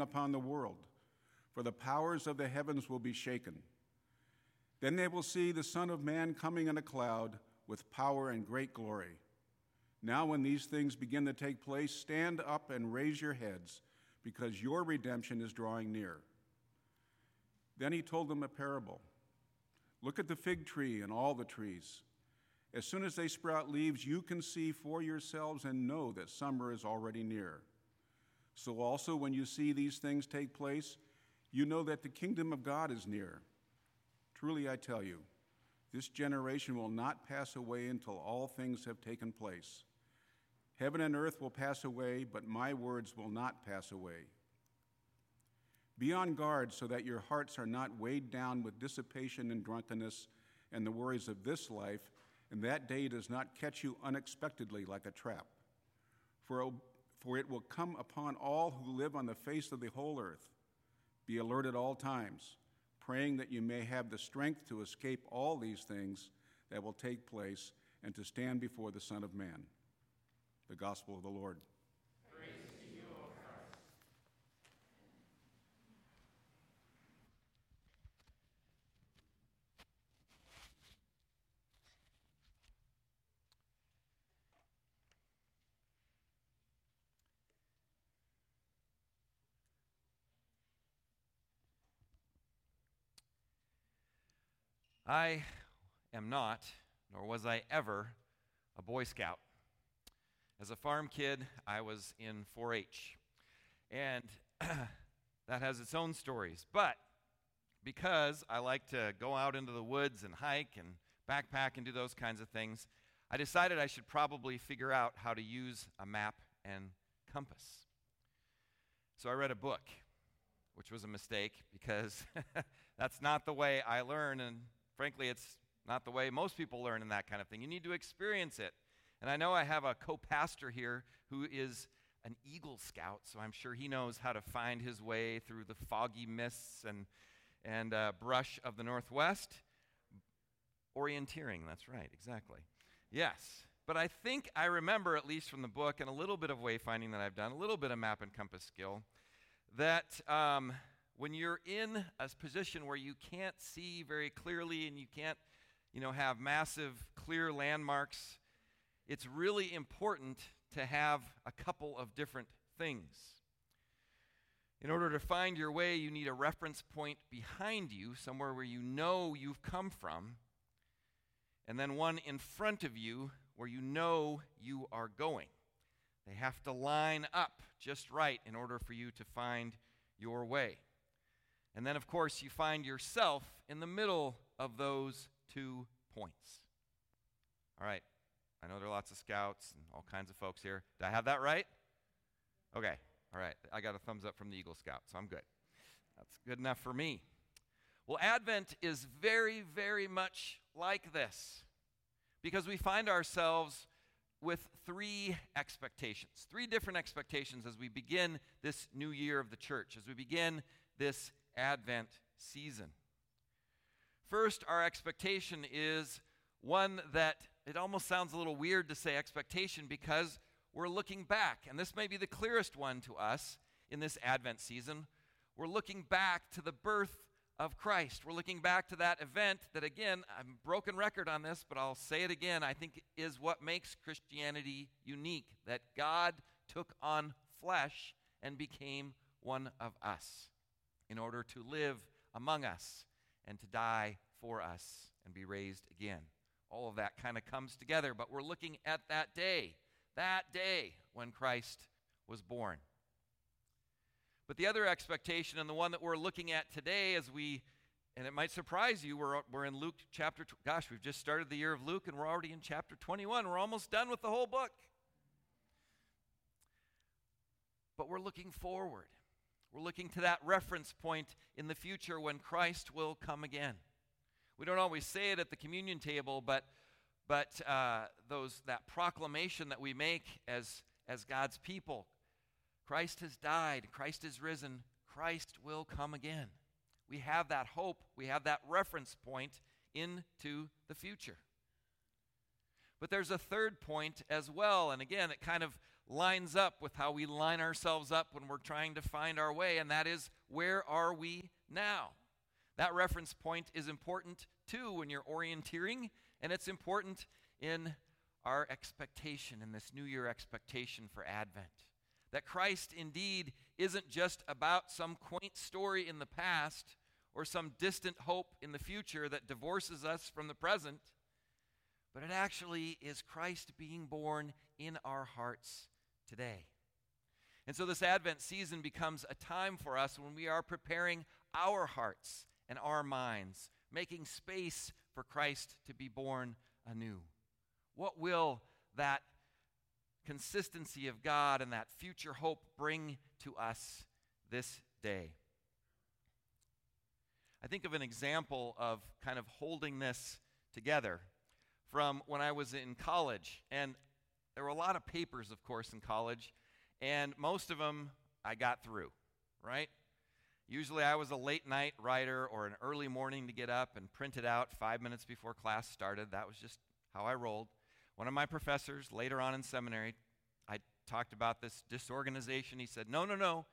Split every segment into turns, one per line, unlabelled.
upon the world, for the powers of the heavens will be shaken. Then they will see the Son of Man coming in a cloud with power and great glory. Now, when these things begin to take place, stand up and raise your heads, because your redemption is drawing near. Then he told them a parable Look at the fig tree and all the trees. As soon as they sprout leaves, you can see for yourselves and know that summer is already near. So, also, when you see these things take place, you know that the kingdom of God is near. Truly, I tell you, this generation will not pass away until all things have taken place. Heaven and earth will pass away, but my words will not pass away. Be on guard so that your hearts are not weighed down with dissipation and drunkenness and the worries of this life, and that day does not catch you unexpectedly like a trap. For, for it will come upon all who live on the face of the whole earth. Be alert at all times, praying that you may have the strength to escape all these things that will take place and to stand before the Son of Man. The Gospel of the Lord.
I am not, nor was I ever, a Boy Scout. As a farm kid, I was in 4 H. And that has its own stories. But because I like to go out into the woods and hike and backpack and do those kinds of things, I decided I should probably figure out how to use a map and compass. So I read a book, which was a mistake because that's not the way I learn and frankly, it's not the way most people learn in that kind of thing. You need to experience it. And I know I have a co pastor here who is an Eagle Scout, so I'm sure he knows how to find his way through the foggy mists and, and uh, brush of the Northwest. Orienteering, that's right, exactly. Yes. But I think I remember, at least from the book and a little bit of wayfinding that I've done, a little bit of map and compass skill, that um, when you're in a position where you can't see very clearly and you can't, you know, have massive clear landmarks, it's really important to have a couple of different things. In order to find your way, you need a reference point behind you, somewhere where you know you've come from, and then one in front of you where you know you are going. They have to line up just right in order for you to find your way. And then, of course, you find yourself in the middle of those two points. All right. I know there are lots of scouts and all kinds of folks here. Did I have that right? Okay. All right. I got a thumbs up from the Eagle Scout, so I'm good. That's good enough for me. Well, Advent is very, very much like this because we find ourselves with three expectations, three different expectations as we begin this new year of the church, as we begin this Advent season. First, our expectation is one that it almost sounds a little weird to say expectation because we're looking back. And this may be the clearest one to us in this Advent season. We're looking back to the birth of Christ. We're looking back to that event that, again, I'm broken record on this, but I'll say it again, I think is what makes Christianity unique that God took on flesh and became one of us in order to live among us and to die for us and be raised again. All of that kind of comes together, but we're looking at that day, that day when Christ was born. But the other expectation, and the one that we're looking at today as we, and it might surprise you, we're, we're in Luke chapter, gosh, we've just started the year of Luke and we're already in chapter 21. We're almost done with the whole book. But we're looking forward. We're looking to that reference point in the future when Christ will come again. We don't always say it at the communion table, but, but uh, those, that proclamation that we make as, as God's people Christ has died, Christ is risen, Christ will come again. We have that hope, we have that reference point into the future. But there's a third point as well, and again, it kind of lines up with how we line ourselves up when we're trying to find our way, and that is where are we now? That reference point is important too when you're orienteering, and it's important in our expectation, in this new year expectation for Advent. That Christ indeed isn't just about some quaint story in the past or some distant hope in the future that divorces us from the present, but it actually is Christ being born in our hearts today. And so this Advent season becomes a time for us when we are preparing our hearts and our minds, making space for Christ to be born anew. What will that consistency of God and that future hope bring to us this day. I think of an example of kind of holding this together from when I was in college. And there were a lot of papers, of course, in college, and most of them I got through, right? Usually I was a late night writer or an early morning to get up and print it out five minutes before class started. That was just how I rolled. One of my professors later on in seminary, I talked about this disorganization. He said, No, no, no.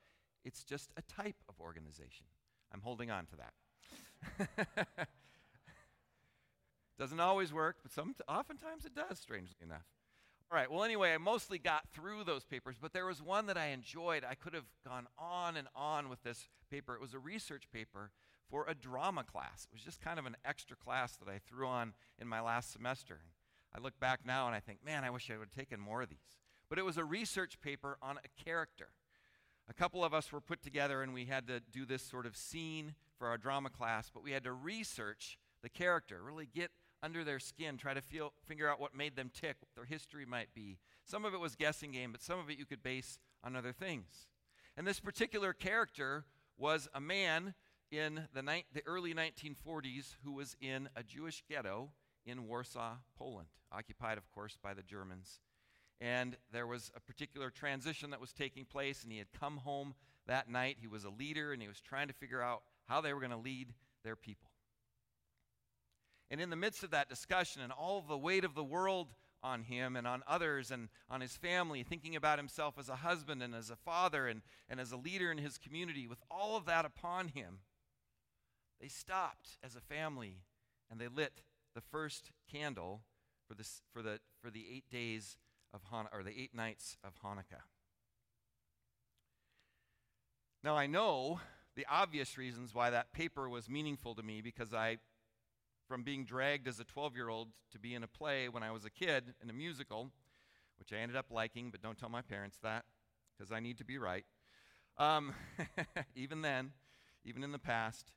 It's just a type of organization. I'm holding on to that. Doesn't always work, but some, oftentimes it does, strangely enough. All right, well, anyway, I mostly got through those papers, but there was one that I enjoyed. I could have gone on and on with this paper. It was a research paper for a drama class. It was just kind of an extra class that I threw on in my last semester. I look back now and I think, man, I wish I would have taken more of these. But it was a research paper on a character. A couple of us were put together and we had to do this sort of scene for our drama class, but we had to research the character, really get under their skin, try to feel, figure out what made them tick, what their history might be. Some of it was guessing game, but some of it you could base on other things. And this particular character was a man in the, ni- the early 1940s who was in a Jewish ghetto in Warsaw, Poland, occupied, of course, by the Germans. And there was a particular transition that was taking place, and he had come home that night. He was a leader, and he was trying to figure out how they were going to lead their people. And in the midst of that discussion, and all the weight of the world on him and on others and on his family, thinking about himself as a husband and as a father and, and as a leader in his community, with all of that upon him, they stopped as a family and they lit the first candle for, this, for, the, for the eight days of Han- or the eight nights of Hanukkah. Now I know the obvious reasons why that paper was meaningful to me because I from being dragged as a 12-year-old to be in a play when I was a kid in a musical, which I ended up liking, but don't tell my parents that because I need to be right. Um, even then, even in the past.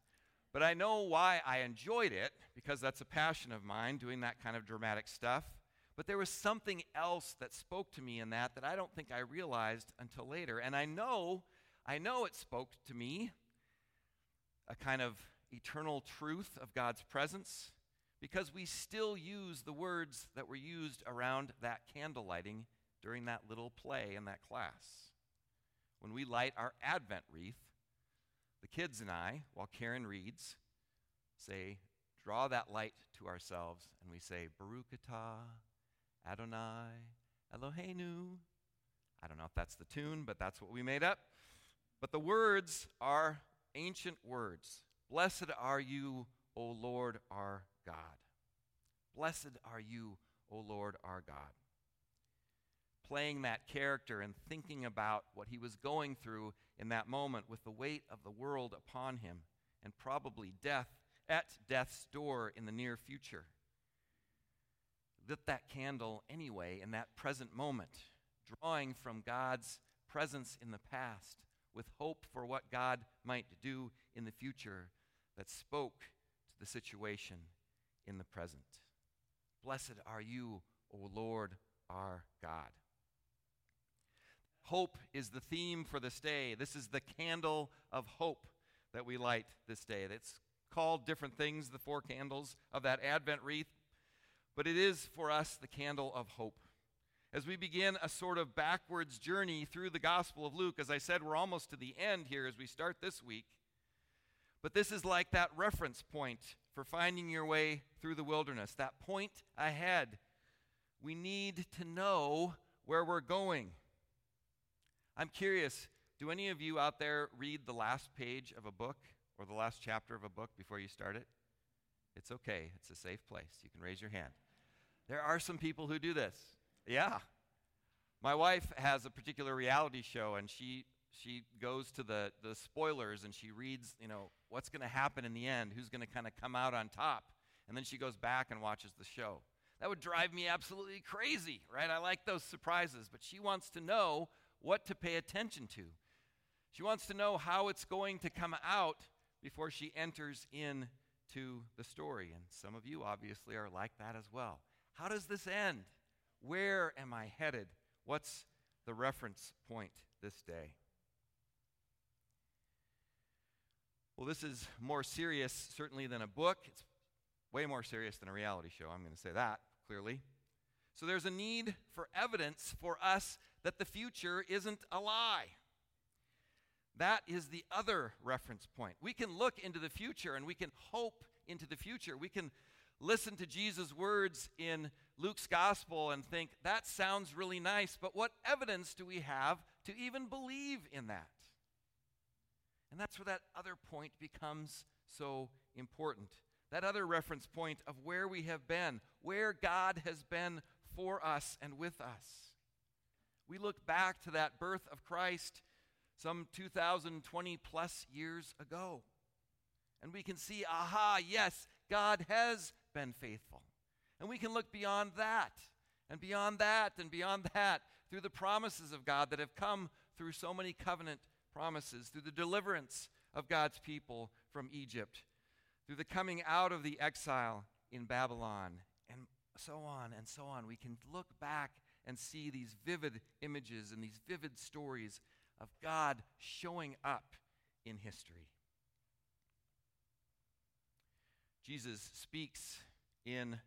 But I know why I enjoyed it because that's a passion of mine, doing that kind of dramatic stuff. But there was something else that spoke to me in that that I don't think I realized until later. And I know, I know it spoke to me a kind of eternal truth of God's presence because we still use the words that were used around that candle lighting during that little play in that class. When we light our Advent wreath, the kids and I, while Karen reads, say, draw that light to ourselves, and we say, Baruch atah Adonai Eloheinu. I don't know if that's the tune, but that's what we made up. But the words are ancient words. Blessed are you, O Lord our God. Blessed are you, O Lord our God. Playing that character and thinking about what he was going through in that moment with the weight of the world upon him and probably death at death's door in the near future lit that candle anyway in that present moment, drawing from God's presence in the past with hope for what God might do in the future that spoke to the situation in the present. Blessed are you, O Lord our God. Hope is the theme for this day. This is the candle of hope that we light this day. It's called different things, the four candles of that Advent wreath but it is for us the candle of hope. As we begin a sort of backwards journey through the Gospel of Luke, as I said, we're almost to the end here as we start this week. But this is like that reference point for finding your way through the wilderness, that point ahead. We need to know where we're going. I'm curious do any of you out there read the last page of a book or the last chapter of a book before you start it? It's okay, it's a safe place. You can raise your hand. There are some people who do this. Yeah. My wife has a particular reality show, and she she goes to the, the spoilers and she reads, you know, what's going to happen in the end, who's going to kind of come out on top. And then she goes back and watches the show. That would drive me absolutely crazy, right? I like those surprises, but she wants to know what to pay attention to. She wants to know how it's going to come out before she enters into the story. And some of you obviously are like that as well. How does this end? Where am I headed? What's the reference point this day? Well, this is more serious, certainly, than a book. It's way more serious than a reality show. I'm going to say that clearly. So there's a need for evidence for us that the future isn't a lie. That is the other reference point. We can look into the future and we can hope into the future. We can listen to Jesus' words in Luke's gospel and think, that sounds really nice, but what evidence do we have to even believe in that? And that's where that other point becomes so important. That other reference point of where we have been, where God has been for us and with us. We look back to that birth of Christ some 2020 plus years ago. And we can see, aha, yes, God has been faithful. And we can look beyond that, and beyond that, and beyond that, through the promises of God that have come through so many covenant promises, through the deliverance of God's people from Egypt, through the coming out of the exile in Babylon, and so on and so on. We can look back and see these vivid images and these vivid stories of God showing up in history. Jesus speaks in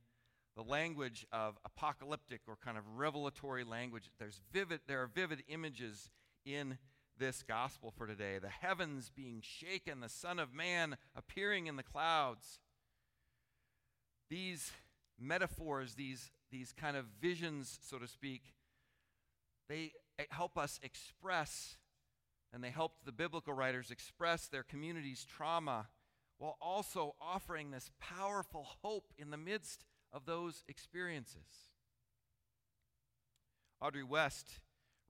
the language of apocalyptic or kind of revelatory language. There's vivid, there are vivid images in this gospel for today the heavens being shaken, the Son of Man appearing in the clouds. These metaphors, these, these kind of visions, so to speak, they help us express and they helped the biblical writers express their community's trauma while also offering this powerful hope in the midst of those experiences. Audrey West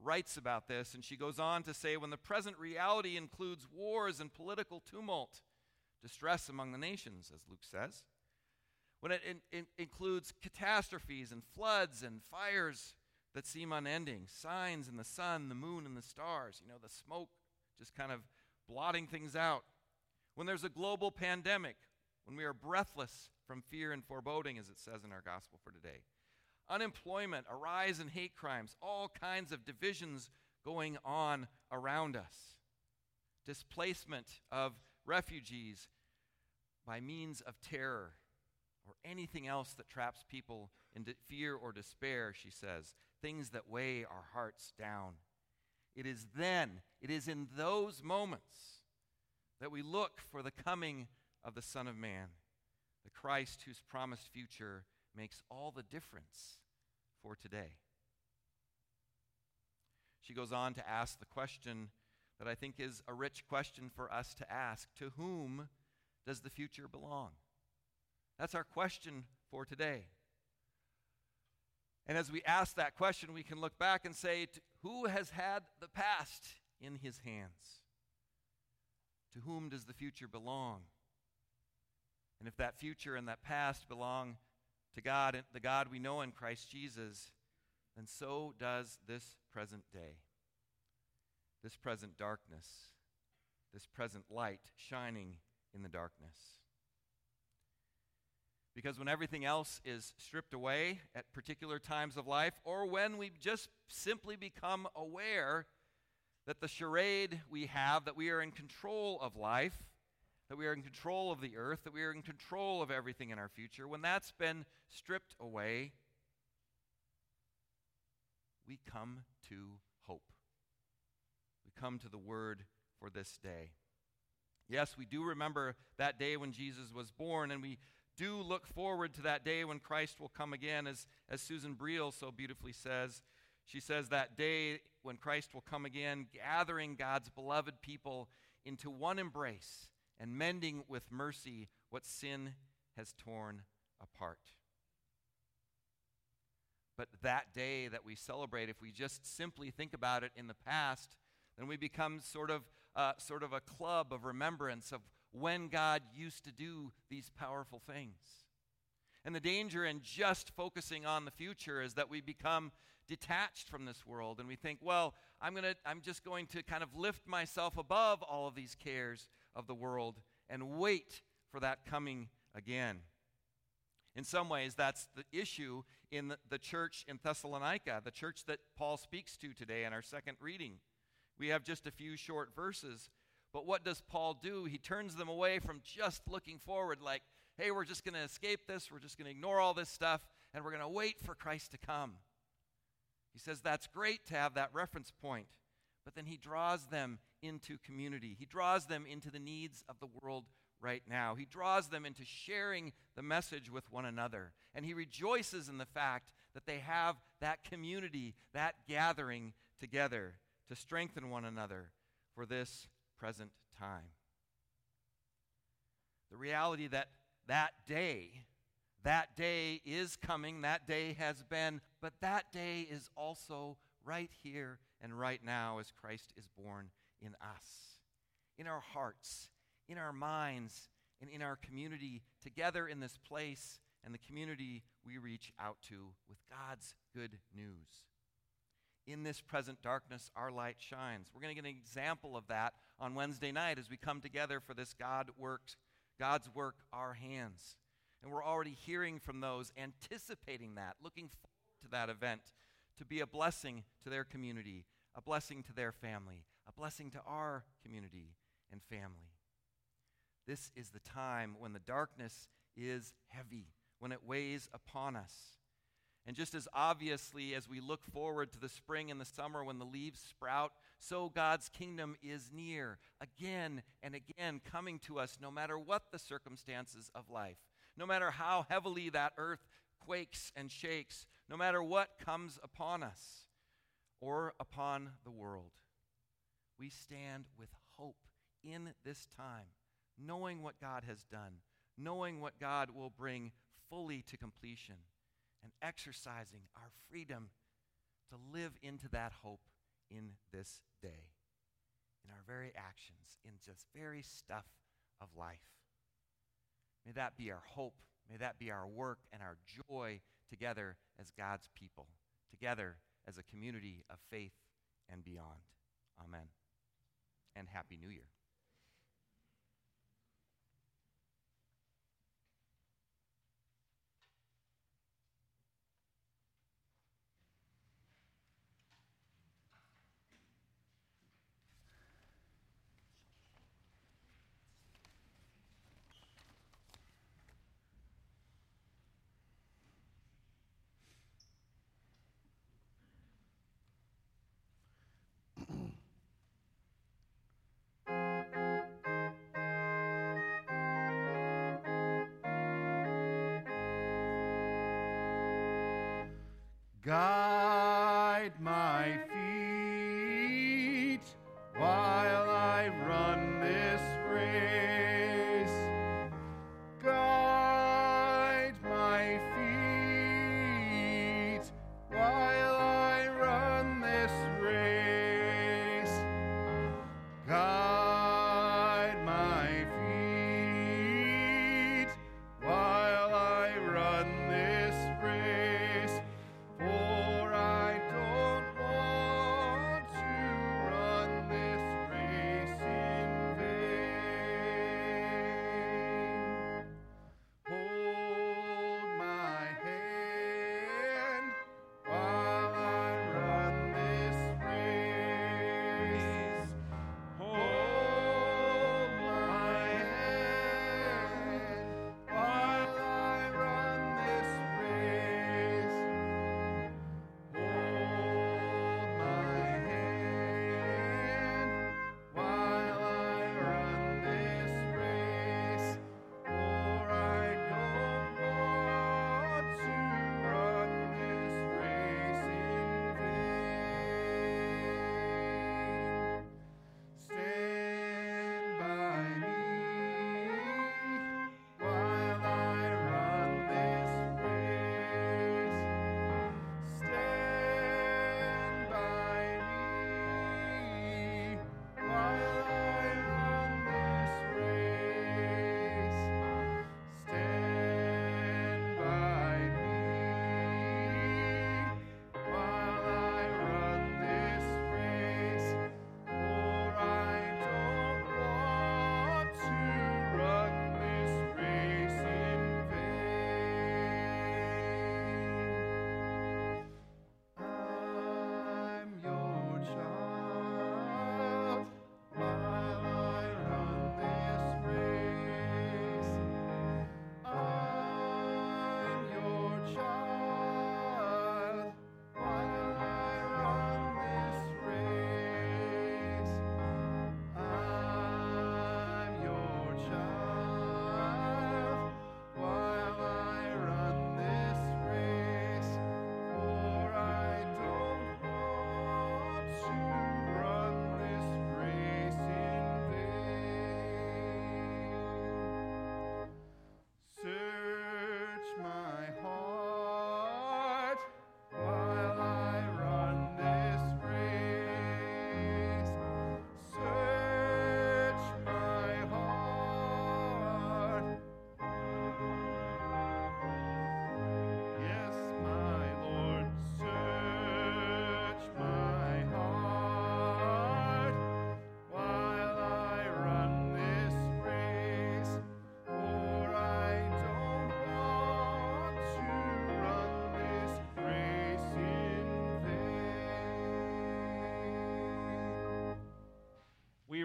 writes about this, and she goes on to say when the present reality includes wars and political tumult, distress among the nations, as Luke says, when it, in, in, includes catastrophes and floods and fires that seem unending, signs in the sun, the moon, and the stars, you know, the smoke just kind of blotting things out, when there's a global pandemic, when we are breathless from fear and foreboding, as it says in our gospel for today unemployment, a rise in hate crimes, all kinds of divisions going on around us, displacement of refugees by means of terror or anything else that traps people into fear or despair, she says, things that weigh our hearts down. It is then, it is in those moments that we look for the coming of the Son of Man, the Christ whose promised future makes all the difference for today. She goes on to ask the question that I think is a rich question for us to ask To whom does the future belong? That's our question for today. And as we ask that question, we can look back and say, Who has had the past in his hands? To whom does the future belong? And if that future and that past belong to God, the God we know in Christ Jesus, then so does this present day, this present darkness, this present light shining in the darkness. Because when everything else is stripped away at particular times of life, or when we just simply become aware that the charade we have, that we are in control of life, that we are in control of the earth, that we are in control of everything in our future, when that's been stripped away, we come to hope. We come to the word for this day. Yes, we do remember that day when Jesus was born, and we do look forward to that day when Christ will come again, as, as Susan Briehl so beautifully says. She says that day when Christ will come again, gathering God's beloved people into one embrace and mending with mercy what sin has torn apart. But that day that we celebrate, if we just simply think about it in the past, then we become sort of, uh, sort of a club of remembrance of when God used to do these powerful things. And the danger in just focusing on the future is that we become detached from this world and we think, well, I'm, gonna, I'm just going to kind of lift myself above all of these cares of the world and wait for that coming again. In some ways, that's the issue in the, church in Thessalonica, the church that Paul speaks to today in our second reading. We have just a few short verses, but what does Paul do? He turns them away from just looking forward, like, hey, we're just going to escape this, we're just going to ignore all this stuff, and we're going to wait for Christ to come. He says that's great to have that reference point, but then he draws them into community. He draws them into the needs of the world right now. He draws them into sharing the message with one another. And he rejoices in the fact that they have that community, that gathering together to strengthen one another for this present time. The reality that that day, that day is coming, that day has been, but that day is also right here and right now as Christ is born in us, in our hearts, in our minds, and in our community, together in this place and the community we reach out to with God's good news. In this present darkness, our light shines. We're going to get an example of that on Wednesday night as we come together for this God works, God's work, our hands. And we're already hearing from those, anticipating that, looking forward to that event to be a blessing to their community, a blessing to their family, a blessing to our community and family. This is the time when the darkness is heavy, when it weighs upon us. And just as obviously as we look forward to the spring and the summer when the leaves sprout, so God's kingdom is near, again and again coming to us, no matter what the circumstances of life, no matter how heavily that earth quakes and shakes, no matter what comes upon us or upon the world. We stand with hope in this time knowing what God has done, knowing what God will bring fully to completion, and exercising our freedom to live into that hope in this day, in our very actions, in just very stuff of life. May that be our hope. May that be our work and our joy together as God's people, together as a community of faith and beyond. Amen. And Happy New Year. Guide my feet while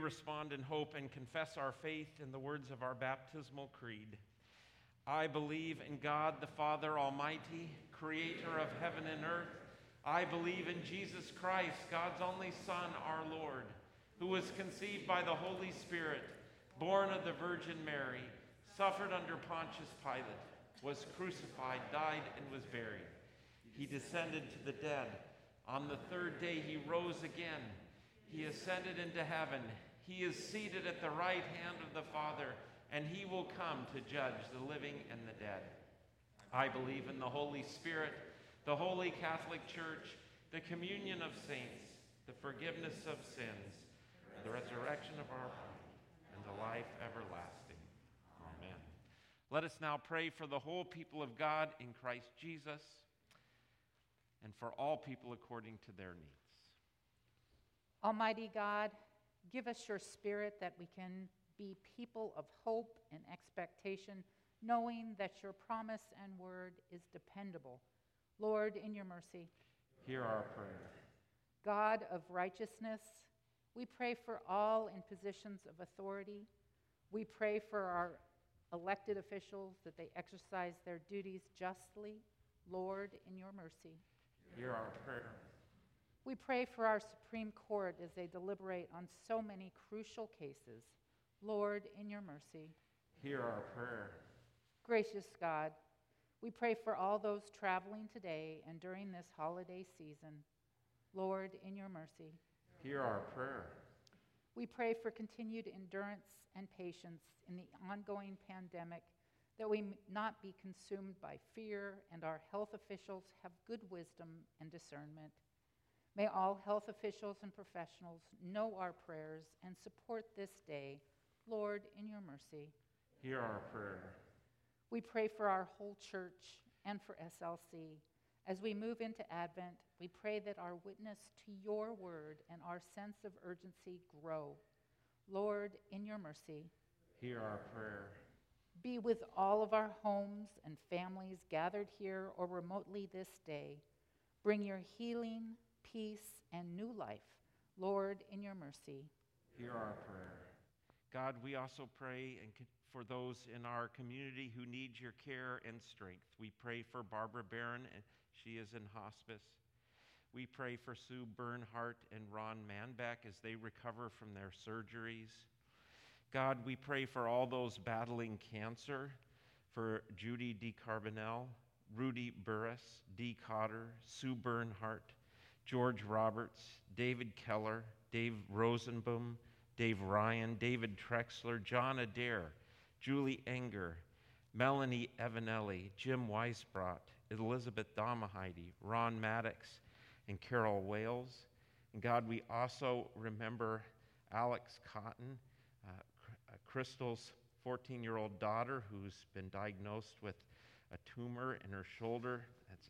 respond in hope and confess our faith in the words of our baptismal creed. I believe in God the Father Almighty, creator of heaven and earth. I believe in Jesus Christ, God's only Son, our Lord, who was conceived by the Holy Spirit, born of the Virgin Mary, suffered under Pontius Pilate, was crucified, died, and was buried. He descended to the dead. On the third day, he rose again. He ascended into heaven. He is seated at the right hand of the Father, and he will come to judge the living and the dead. I believe in the Holy Spirit, the holy Catholic Church, the communion of saints, the forgiveness of sins, the resurrection of our body, and the life everlasting. Amen. Let us now pray for the whole people of God in Christ Jesus and for all people according to their needs.
Almighty God, give us your spirit that we can be people of hope and expectation, knowing that your promise and word is dependable. Lord, in your mercy.
Hear our prayer.
God of righteousness, we pray for all in positions of authority. We pray for our elected officials that they exercise their duties justly. Lord, in your mercy.
Hear our prayer.
We pray for our Supreme Court as they deliberate on so many crucial cases. Lord, in your mercy.
Hear our prayer.
Gracious God, we pray for all those traveling today and during this holiday season. Lord, in your mercy.
Hear our prayer.
We pray for continued endurance and patience in the ongoing pandemic, that we not be consumed by fear, and our health officials have good wisdom and discernment. May all health officials and professionals know our prayers and support this day. Lord, in your mercy.
Hear our prayer.
We pray for our whole church and for SLC. As we move into Advent, we pray that our witness to your word and our sense of urgency grow. Lord, in your mercy.
Hear our prayer.
Be with all of our homes and families gathered here or remotely this day. Bring your healing, peace, and new life. Lord, in your mercy.
Hear our prayer. God, we also pray and for those in our community who need your care and strength. We pray for Barbara Barron, and she is in hospice. We pray for Sue Bernhardt and Ron Manbeck as they recover from their surgeries. God, we pray for all those battling cancer, for Judy D. Carbonell, Rudy Burris, Dee Cotter, Sue Bernhardt, George Roberts, David Keller, Dave Rosenbaum, Dave Ryan, David Trexler, John Adair, Julie Enger, Melanie Evanelli, Jim Weisbrot, Elizabeth Damaheide, Ron Maddox, and Carol Wales. And God, we also remember Alex Cotton, uh, uh Crystal's 14 year old daughter who's been diagnosed with a tumor in her shoulder. That's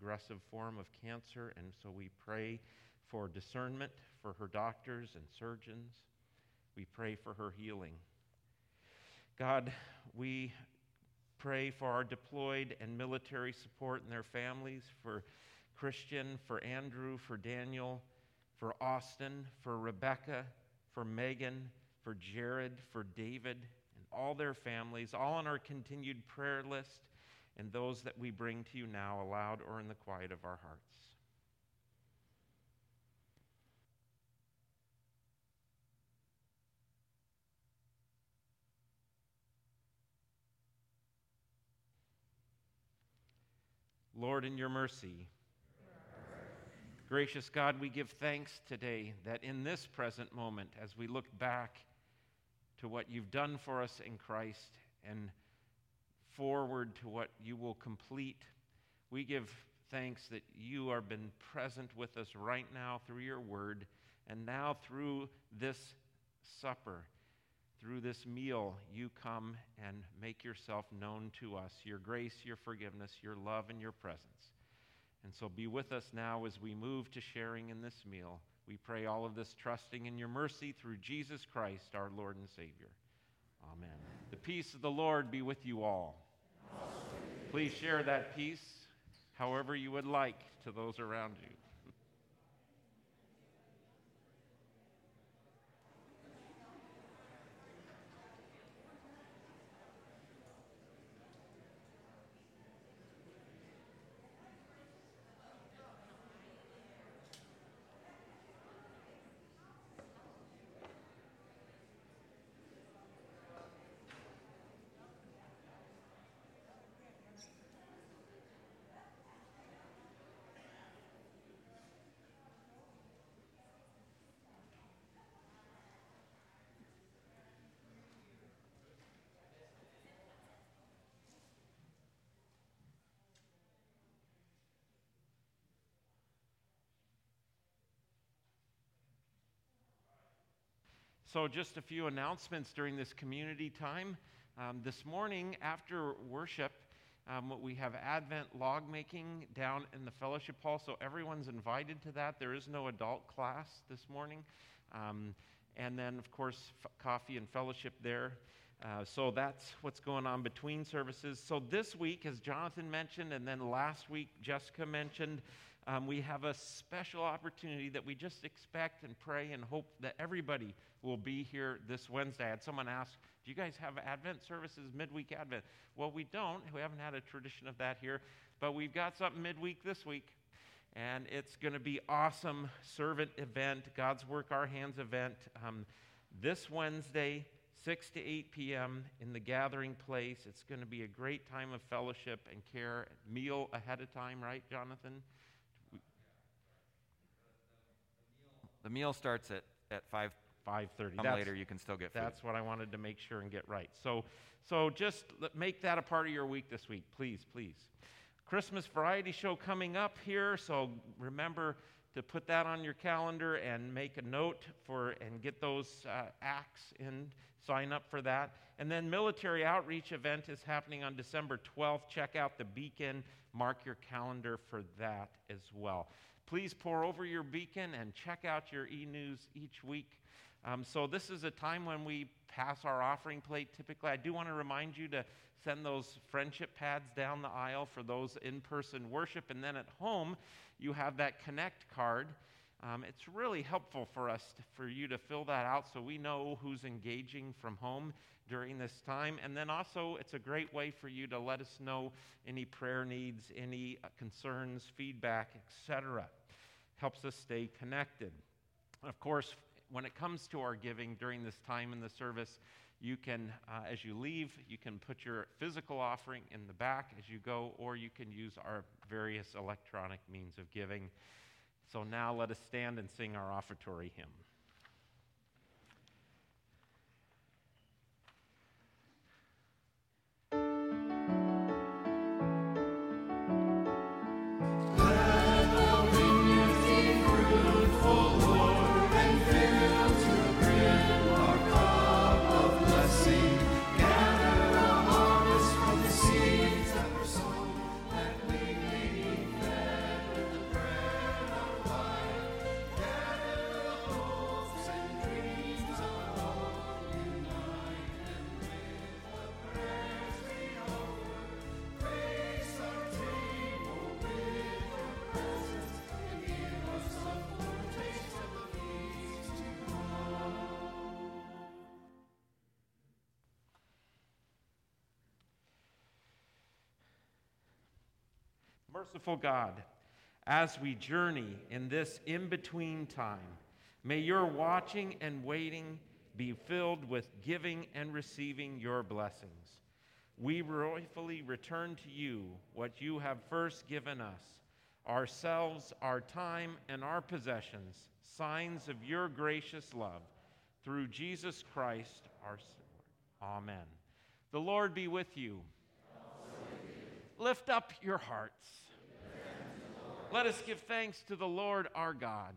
aggressive form of cancer, and so we pray for discernment for her doctors and surgeons. We pray for her healing. God, we pray for our deployed and military support and their families, for Christian, for Andrew, for Daniel, for Austin, for Rebecca, for Megan, for Jared, for David, and all their families, all on our continued prayer list and those that we bring to you now aloud or in the quiet of our hearts. Lord, in your mercy, gracious God, we give thanks today that in this present moment, as we look back to what you've done for us in Christ and forward to what you will complete. We give thanks that you are been present with us right now through your word and now through this supper, through this meal, you come and make yourself known to us, your grace, your forgiveness, your love, and your presence. And so be with us now as we move to sharing in this meal. We pray all of this trusting in your mercy through Jesus Christ, our Lord and Savior. Amen. The peace of the Lord be with you all. Please share that peace however you would like to those around you. So, just a few announcements during this community time. Um, this morning, after worship, um, we have Advent log making down in the fellowship hall, so everyone's invited to that. There is no adult class this morning. Um, and then, of course, f- coffee and fellowship there. Uh, so that's what's going on between services. So this week, as Jonathan mentioned, and then last week, Jessica mentioned, um, we have a special opportunity that we just expect and pray and hope that everybody will be here this Wednesday. I had someone ask, Do you guys have Advent services, midweek Advent? Well, we don't. We haven't had a tradition of that here, but we've got something midweek this week. And it's going to be awesome servant event, God's Work Our Hands event, um, this Wednesday, 6 to 8 p.m. in the gathering place. It's going to be a great time of fellowship and care. Meal ahead of time, right, Jonathan?
The meal starts at, at 5.
5:30.
Come
That's-
later, you can still get food.
That's what I wanted to make sure and get right. So, so just make that a part of your week this week, please, please. Christmas variety show coming up here, so remember to put that on your calendar and make a note for and get those uh, acts and Sign up for that. And then military outreach event is happening on December 12th. Check out the beacon. Mark your calendar for that as well. Please pore over your beacon and check out your e-news each week. Um, so this is a time when we pass our offering plate. Typically, I do want to remind you to send those friendship pads down the aisle for those in-person worship, and then at home you have that connect card. Um, it's really helpful for us to, for you to fill that out so we know who's engaging from home during this time. And then also, it's a great way for you to let us know any prayer needs, any concerns, feedback, etc. Helps us stay connected. Of course, when it comes to our giving during this time in the service, you can, uh, as you leave, you can put your physical offering in the back as you go, or you can use our various electronic means of giving. So now let us stand and sing our offertory hymn. Merciful God, as we journey in this in between time, may your watching and waiting be filled with giving and receiving your blessings. We joyfully return to you what you have first given us ourselves, our time, and our possessions, signs of your gracious love. Through Jesus Christ, our Lord. Amen. The Lord be with you. Lift up your hearts. Let us give thanks to the Lord our God.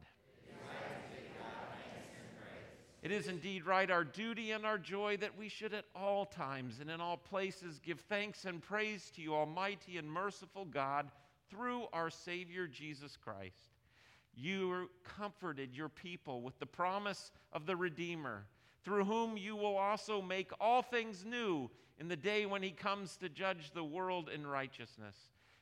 It is indeed right, our duty and our joy, that we should at all times and in all places give thanks and praise to you, Almighty and merciful God, through our Savior Jesus Christ. You comforted your people with the promise of the Redeemer, through whom you will also make all things new in the day when he comes to judge the world in righteousness.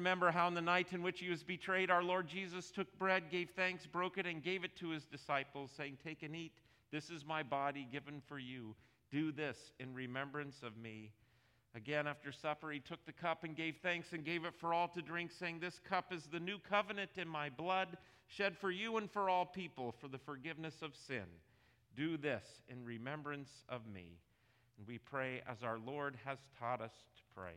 Remember how, in the night in which he was betrayed, our Lord Jesus took bread, gave thanks, broke it, and gave it to his disciples, saying, Take and eat. This is my body given for you. Do this in remembrance of me. Again, after supper, he took the cup and gave thanks and gave it for all to drink, saying, This cup is the new covenant in my blood, shed for you and for all people for the forgiveness of sin. Do this in remembrance of me. And we pray as our Lord has taught us to pray.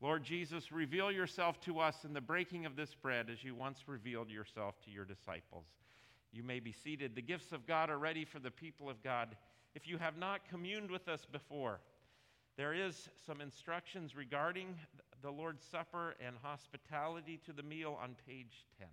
Lord Jesus, reveal yourself to us in the breaking of this bread as you once revealed yourself to your disciples. You may be seated. The gifts of God are ready for the people of God. If you have not communed with us before, there is some instructions regarding the Lord's Supper and hospitality to the meal on page 10.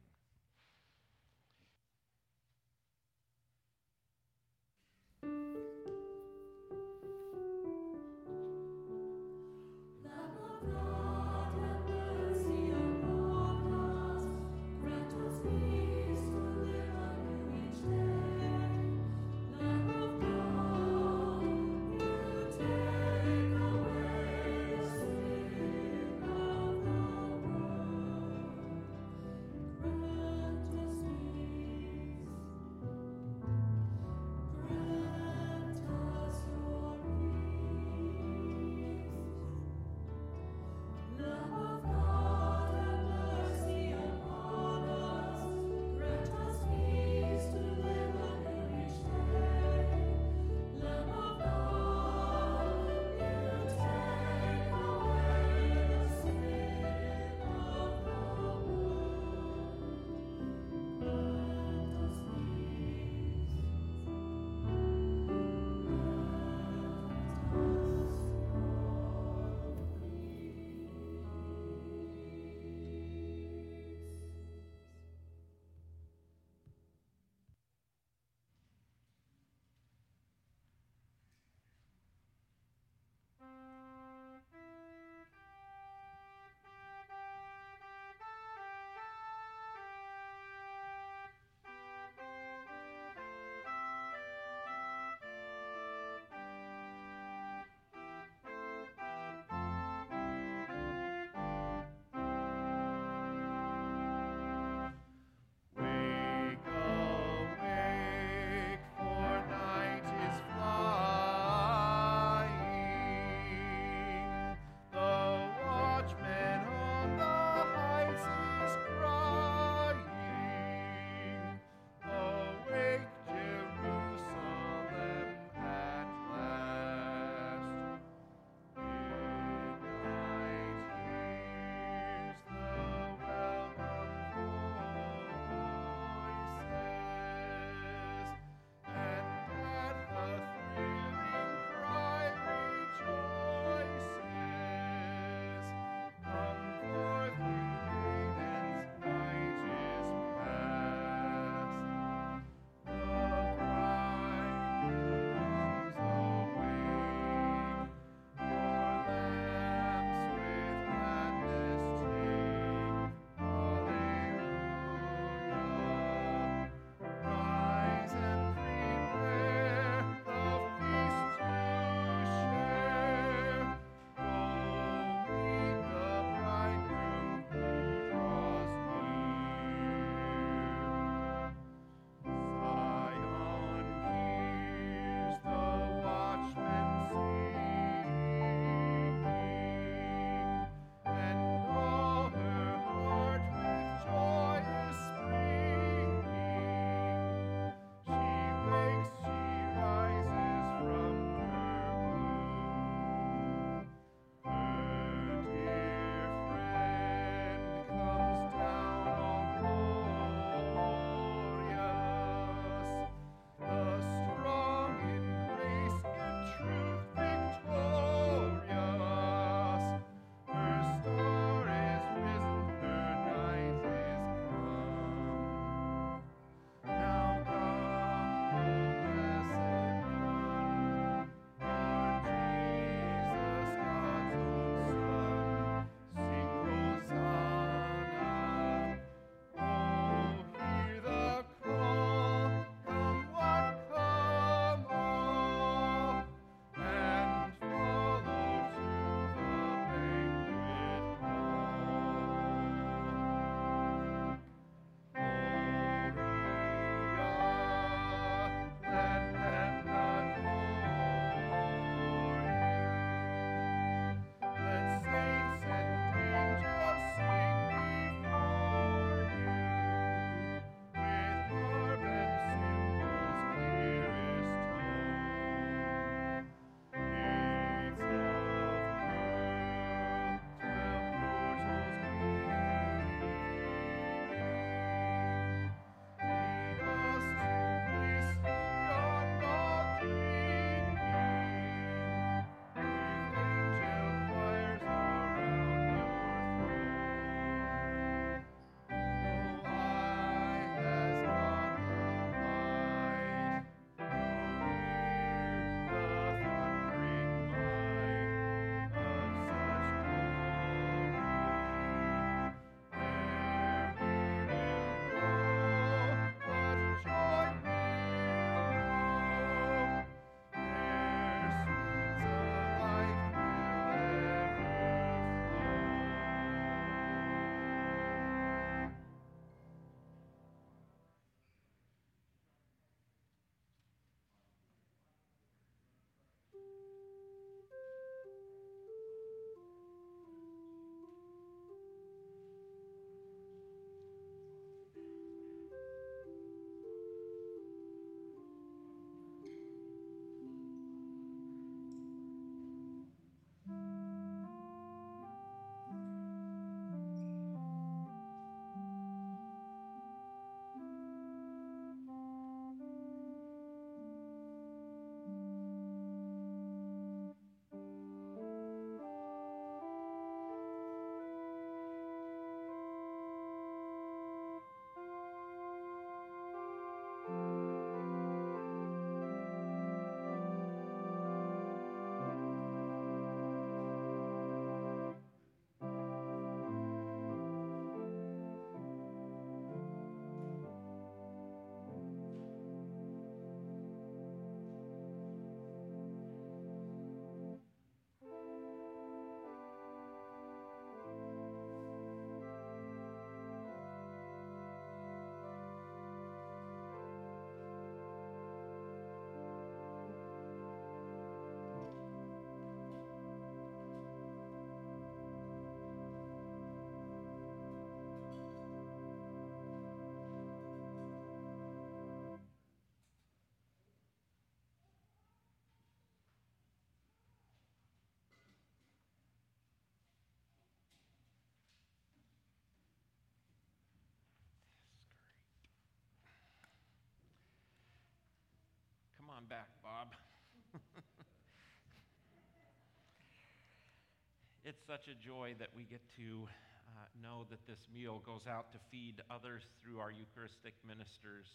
It's such a joy that we get to uh, know that this meal goes out to feed others through our Eucharistic ministers.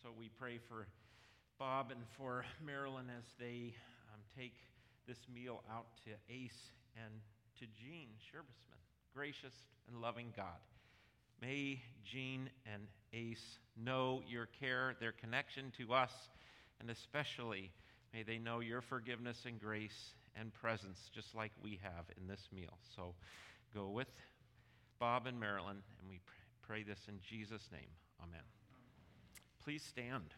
So we pray for Bob and for Marilyn as they um, take this meal out to Ace and to Jean Sherbisman. Gracious and loving God. May Jean and Ace know your care, their connection to us, and especially may they know your forgiveness and grace and presence, just like we have in this meal. So go with Bob and Marilyn, and we pray this in Jesus' name. Amen. Please stand.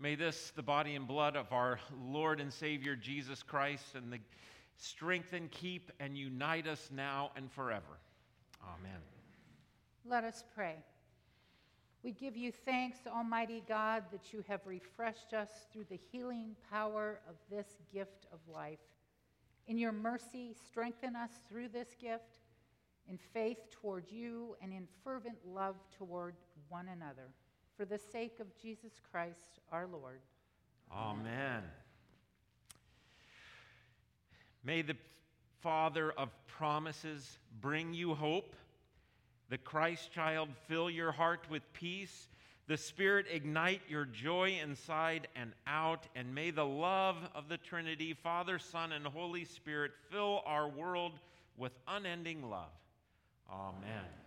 May this, the body and blood of our Lord and Savior Jesus Christ, and the strengthen, keep, and unite us now and forever. Amen.
Let us pray. We give you thanks, Almighty God, that you have refreshed us through the healing power of this gift of life. In your mercy, strengthen us through this gift, in faith toward you, and in fervent love toward one another. For the sake of Jesus Christ, our Lord.
Amen. May the Father of promises bring you hope the Christ child fill your heart with peace. The Spirit ignite your joy inside and out. And may the love of the Trinity, Father, Son, and Holy Spirit, fill our world with unending love. Amen.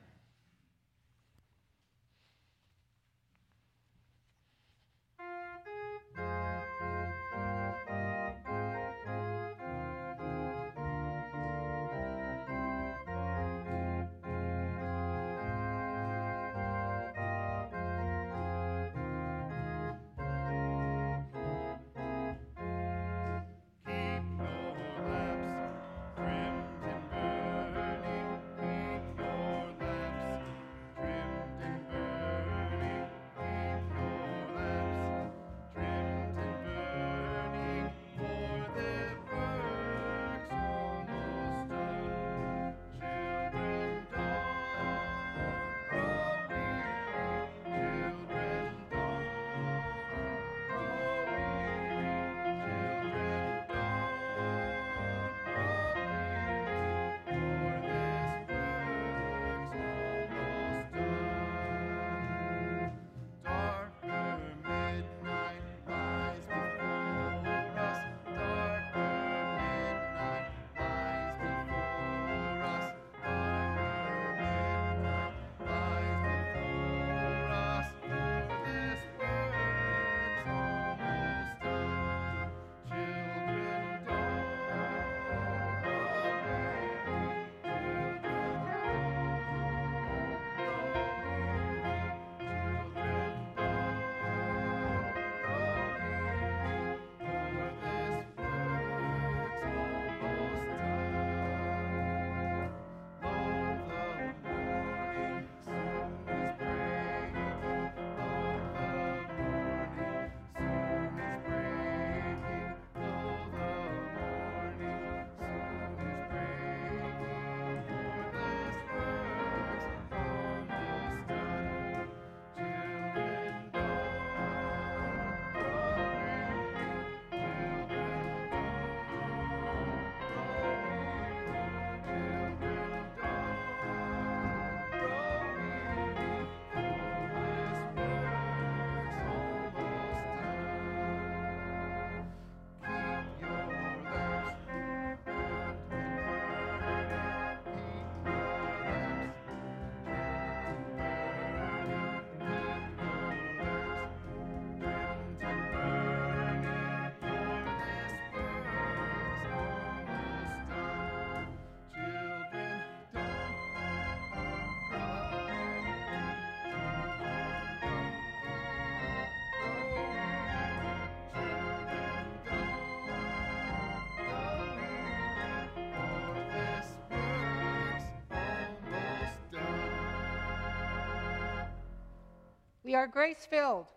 We are grace filled.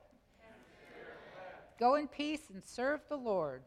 Go in peace and serve the Lord.